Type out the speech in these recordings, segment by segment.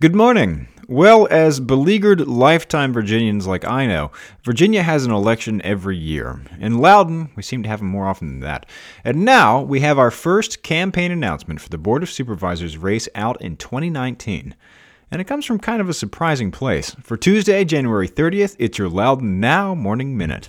Good morning. Well, as beleaguered lifetime Virginians like I know, Virginia has an election every year. In Loudoun, we seem to have them more often than that. And now we have our first campaign announcement for the Board of Supervisors race out in 2019. And it comes from kind of a surprising place. For Tuesday, January 30th, it's your Loudoun Now Morning Minute.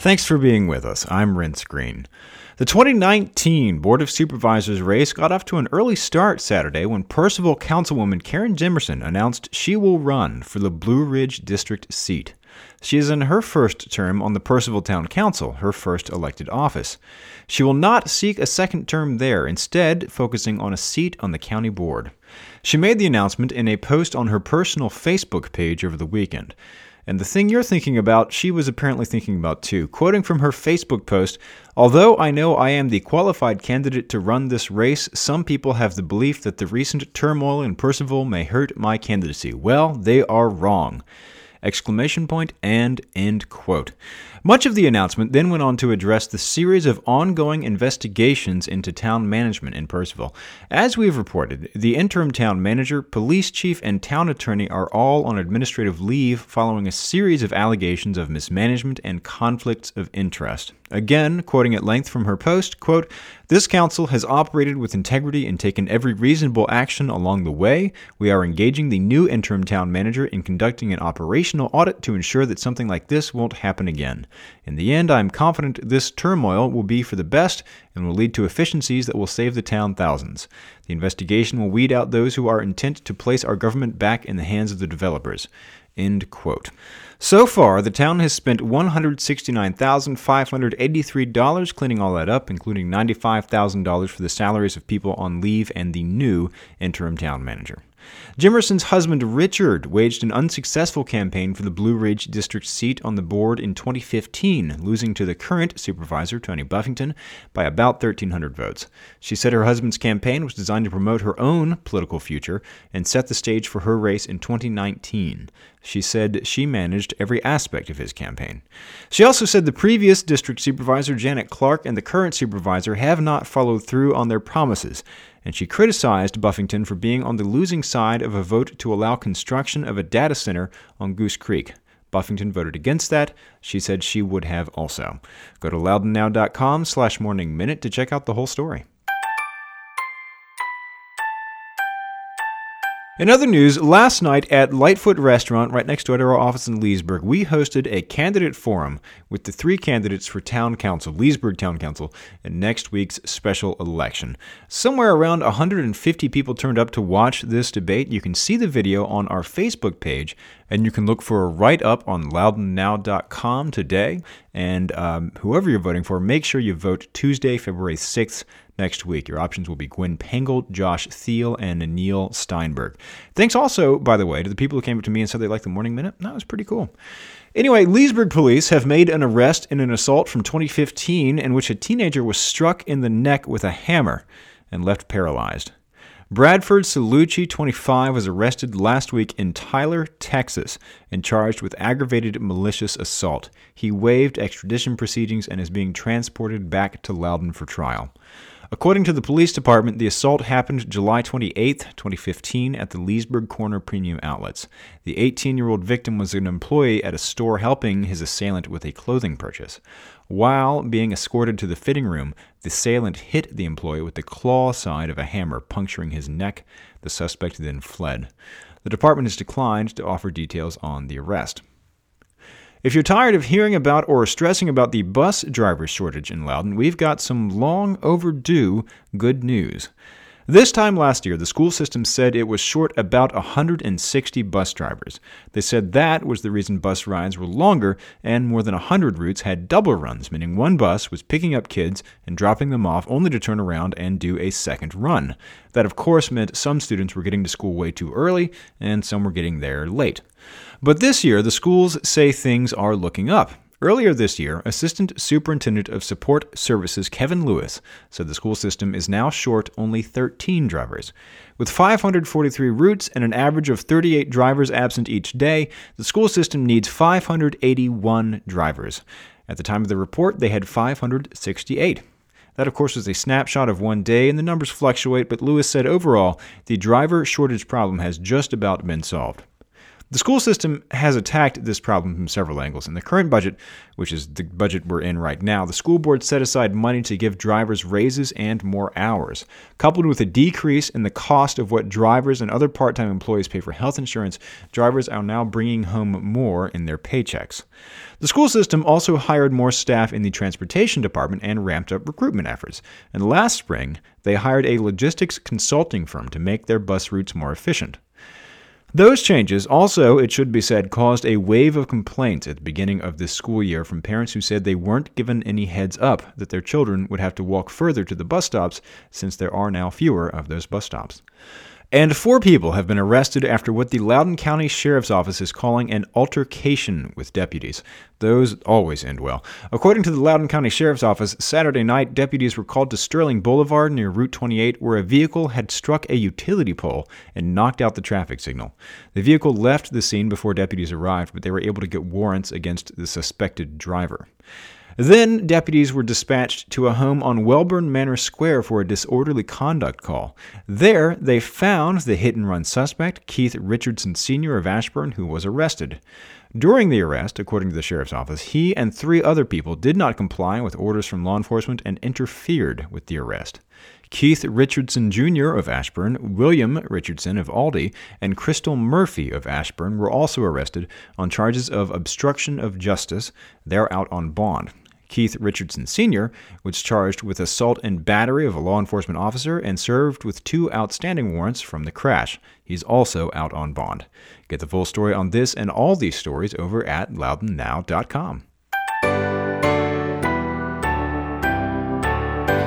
Thanks for being with us. I'm Renss Greene. The 2019 Board of Supervisors race got off to an early start Saturday when Purcellville Councilwoman Karen Jimerson announced she will run for the Blue Ridge District seat. She is in her first term on the Purcellville Town Council, her first elected office. She will not seek a second term there, instead, focusing on a seat on the county board. She made the announcement in a post on her personal Facebook page over the weekend. And the thing you're thinking about, she was apparently thinking about too. Quoting from her Facebook post Although I know I am the qualified candidate to run this race, some people have the belief that the recent turmoil in Purcellville may hurt my candidacy. Well, they are wrong exclamation point and end quote. Much of the announcement then went on to address the series of ongoing investigations into town management in Purcellville. As we've reported, the interim town manager, police chief, and town attorney are all on administrative leave following a series of allegations of mismanagement and conflicts of interest. Again, quoting at length from her post, quote, This council has operated with integrity and taken every reasonable action along the way. We are engaging the new interim town manager in conducting an operational audit to ensure that something like this won't happen again. In the end, I am confident this turmoil will be for the best and will lead to efficiencies that will save the town thousands. The investigation will weed out those who are intent to place our government back in the hands of the developers. End quote. So far, the town has spent $169,583 cleaning all that up, including $95,000 for the salaries of people on leave and the new interim town manager. Jimerson's husband Richard waged an unsuccessful campaign for the Blue Ridge district seat on the board in 2015, losing to the current supervisor, Tony Buffington, by about 1,300 votes. She said her husband's campaign was designed to promote her own political future and set the stage for her race in 2019. She said she managed every aspect of his campaign. She also said the previous district supervisor, Janet Clark, and the current supervisor have not followed through on their promises and she criticized Buffington for being on the losing side of a vote to allow construction of a data center on Goose Creek. Buffington voted against that. She said she would have also. Go to loudounnow.com slash morning minute to check out the whole story. In other news, last night at Lightfoot Restaurant, right next door to our office in Leesburg, we hosted a candidate forum with the three candidates for Town Council, Leesburg Town Council, in next week's special election. Somewhere around 150 people turned up to watch this debate. You can see the video on our Facebook page, and you can look for a write up on loudounnow.com today. And um, whoever you're voting for, make sure you vote Tuesday, February 6th next week. Your options will be Gwen Pangle, Josh Thiel, and Neil Steinberg. Thanks also, by the way, to the people who came up to me and said they liked the Morning Minute. That was pretty cool. Anyway, Leesburg police have made an arrest in an assault from 2015 in which a teenager was struck in the neck with a hammer and left paralyzed. Bradford Salucci, 25, was arrested last week in Tyler, Texas, and charged with aggravated malicious assault. He waived extradition proceedings and is being transported back to Loudoun for trial. According to the police department, the assault happened July 28, 2015, at the Leesburg Corner Premium Outlets. The 18 year old victim was an employee at a store helping his assailant with a clothing purchase. While being escorted to the fitting room, the assailant hit the employee with the claw side of a hammer, puncturing his neck. The suspect then fled. The department has declined to offer details on the arrest. If you're tired of hearing about or stressing about the bus driver shortage in Loudoun, we've got some long overdue good news. This time last year, the school system said it was short about 160 bus drivers. They said that was the reason bus rides were longer, and more than 100 routes had double runs, meaning one bus was picking up kids and dropping them off only to turn around and do a second run. That, of course, meant some students were getting to school way too early, and some were getting there late. But this year, the schools say things are looking up. Earlier this year, Assistant Superintendent of Support Services Kevin Lewis said the school system is now short only 13 drivers. With 543 routes and an average of 38 drivers absent each day, the school system needs 581 drivers. At the time of the report, they had 568. That, of course, was a snapshot of one day, and the numbers fluctuate, but Lewis said overall, the driver shortage problem has just about been solved. The school system has attacked this problem from several angles. In the current budget, which is the budget we're in right now, the school board set aside money to give drivers raises and more hours. Coupled with a decrease in the cost of what drivers and other part time employees pay for health insurance, drivers are now bringing home more in their paychecks. The school system also hired more staff in the transportation department and ramped up recruitment efforts. And last spring, they hired a logistics consulting firm to make their bus routes more efficient. Those changes also, it should be said, caused a wave of complaints at the beginning of this school year from parents who said they weren't given any heads up that their children would have to walk further to the bus stops since there are now fewer of those bus stops. And four people have been arrested after what the Loudoun County Sheriff's Office is calling an altercation with deputies. Those always end well. According to the Loudoun County Sheriff's Office, Saturday night, deputies were called to Sterling Boulevard near Route 28 where a vehicle had struck a utility pole and knocked out the traffic signal. The vehicle left the scene before deputies arrived, but they were able to get warrants against the suspected driver. Then deputies were dispatched to a home on Welburn Manor Square for a disorderly conduct call. There, they found the hit and run suspect, Keith Richardson Sr. of Ashburn, who was arrested. During the arrest, according to the sheriff's office, he and three other people did not comply with orders from law enforcement and interfered with the arrest. Keith Richardson Jr. of Ashburn, William Richardson of Aldie, and Crystal Murphy of Ashburn were also arrested on charges of obstruction of justice. They're out on bond. Keith Richardson Sr. was charged with assault and battery of a law enforcement officer and served with two outstanding warrants from the crash. He's also out on bond. Get the full story on this and all these stories over at loudounnow.com.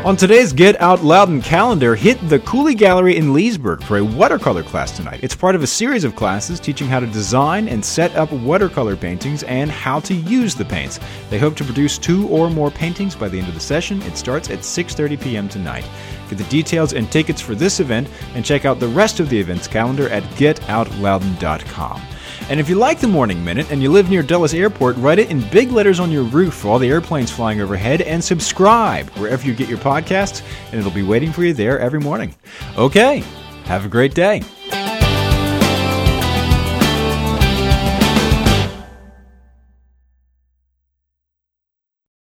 On today's Get Out Loudoun calendar, hit the Cooley Gallery in Leesburg for a watercolor class tonight. It's part of a series of classes teaching how to design and set up watercolor paintings and how to use the paints. They hope to produce two or more paintings by the end of the session. It starts at 6:30 p.m. tonight. Get the details and tickets for this event and check out the rest of the events calendar at getoutloudoun.com. And if you like the Morning Minute and you live near Dulles Airport, write it in big letters on your roof for all the airplanes flying overhead and subscribe wherever you get your podcasts, and it'll be waiting for you there every morning. Okay, have a great day.